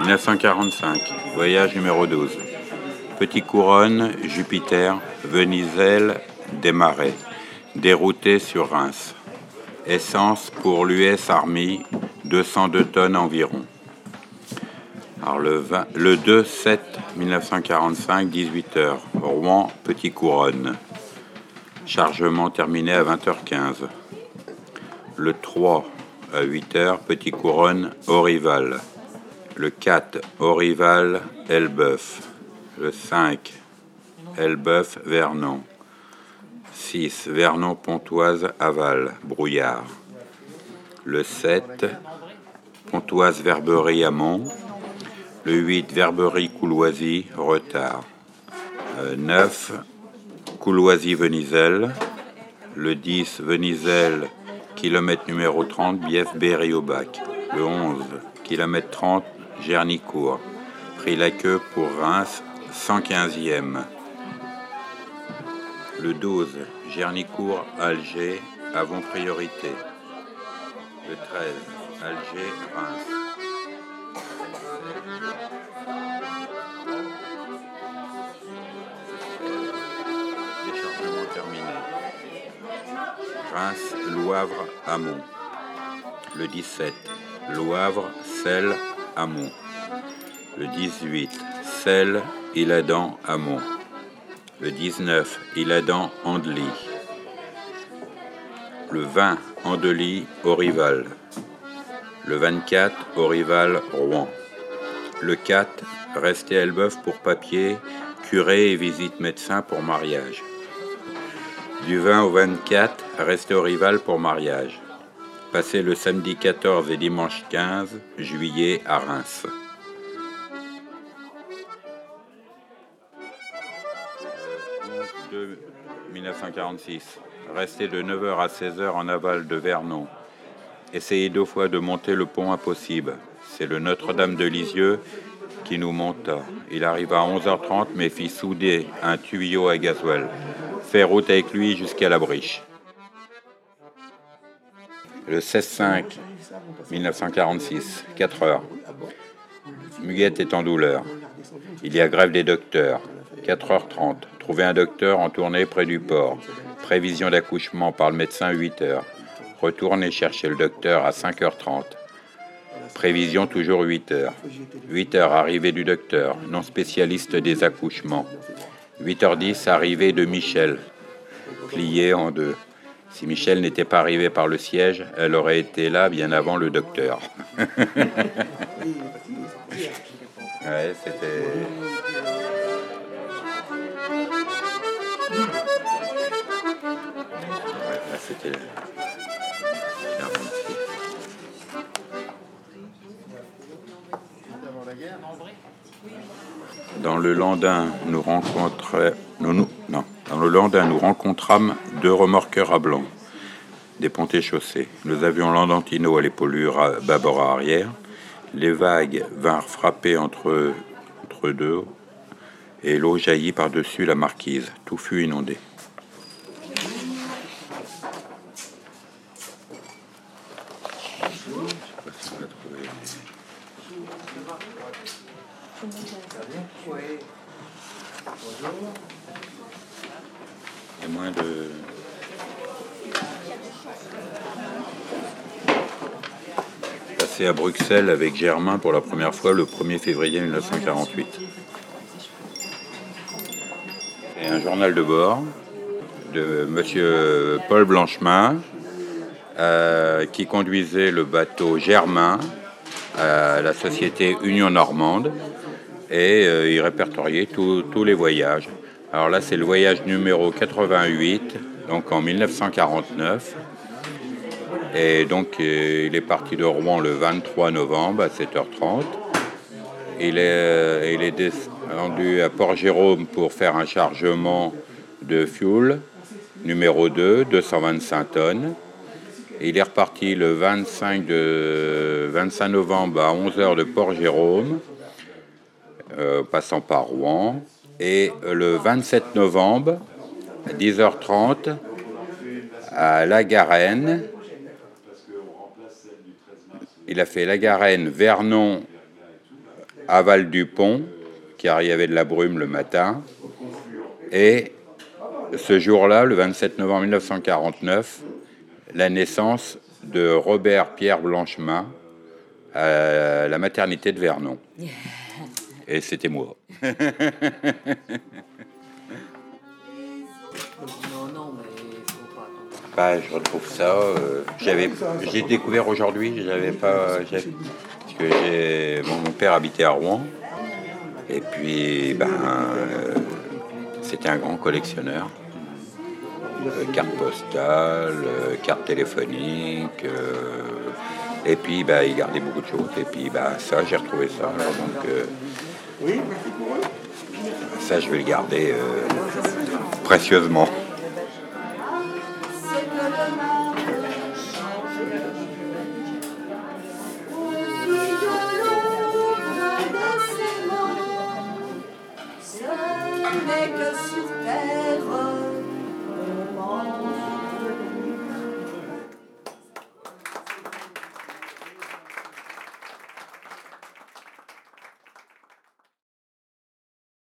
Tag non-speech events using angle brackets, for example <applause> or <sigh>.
1945, voyage numéro 12. Petit Couronne, Jupiter, Veniselle, Desmarais, dérouté sur Reims. Essence pour l'US Army, 202 tonnes environ. Alors le, 20 le 2 7 1945, 18h, Rouen, Petit Couronne. Chargement terminé à 20h15. Le 3 à 8h, Petit Couronne, Orival. Le 4, Orival, Elbeuf. Le 5, Elbeuf, Vernon. 6, Vernon, Pontoise, Aval, Brouillard. Le 7, Pontoise, Verberie, Amont. Le 8, Verberie, Couloisy, Retard. 9, Couloisy, Veniselle. Le 10, Veniselle, kilomètre numéro 30, Bief, Berry au bac. Le 11, kilomètre 30, Gernicourt. Pris la queue pour Reims, 115e. Le 12, Gernicourt, Alger, avant priorité. Le 13, Alger, Reims. Le 17, Loivre, Selle, Amont. Le 18, Selle, Iladan, Amont. Le 19, Iladan, Andely. Le 20, Andely, Orival. Le 24, Orival, Rouen. Le 4, Resté Elbeuf pour papier, curé et visite médecin pour mariage. Du 20 au 24, Resté Orival pour mariage. Passé le samedi 14 et dimanche 15 juillet à Reims. 2 1946. Resté de 9h à 16h en aval de Vernon. Essayez deux fois de monter le pont impossible. C'est le Notre-Dame de Lisieux qui nous monta. Il arriva à 11h30 mais fit souder un tuyau à gasoil. Fait route avec lui jusqu'à la Briche. Le 16-5 1946, 4 heures. Muguette est en douleur. Il y a grève des docteurs. 4h30. Trouver un docteur en tournée près du port. Prévision d'accouchement par le médecin 8 heures. Retournez chercher le docteur à 5h30. Prévision toujours 8 heures. 8 heures arrivée du docteur, non spécialiste des accouchements. 8h10 arrivée de Michel, pliée en deux. Si Michel n'était pas arrivé par le siège, elle aurait été là bien avant le docteur. <laughs> ouais, c'était. Ouais, c'était. Dans le Landin, nous rencontrâmes deux remorqueurs à blanc, des pontés chaussés. Nous avions l'Andantino à l'épaulure à bâbord arrière. Les vagues vinrent frapper entre, entre deux et l'eau jaillit par-dessus la marquise. Tout fut inondé. Il y a moins de. Passé à Bruxelles avec Germain pour la première fois le 1er février 1948. Et un journal de bord de monsieur Paul Blanchemin euh, qui conduisait le bateau Germain à la société Union Normande et euh, il répertoriait tous les voyages. Alors là, c'est le voyage numéro 88, donc en 1949. Et donc, euh, il est parti de Rouen le 23 novembre à 7h30. Il est, euh, il est descendu à Port-Jérôme pour faire un chargement de fuel numéro 2, 225 tonnes. Il est reparti le 25, de, 25 novembre à 11h de Port-Jérôme, euh, passant par Rouen. Et le 27 novembre, à 10h30, à La Garenne, il a fait la Garenne, Vernon, aval du pont, qui arrivait de la brume le matin. Et ce jour-là, le 27 novembre 1949, la naissance de Robert Pierre Blanchemin à la maternité de Vernon. Et c'était moi. Bah, je retrouve ça. Euh, j'avais, j'ai découvert aujourd'hui. J'avais pas, parce que j'ai, mon, père habitait à Rouen. Et puis, ben, euh, c'était un grand collectionneur. Euh, cartes postales, cartes téléphoniques. Et puis, bah, il gardait beaucoup de choses. Et puis, bah, ça, j'ai retrouvé ça. donc, ça, je vais le garder précieusement.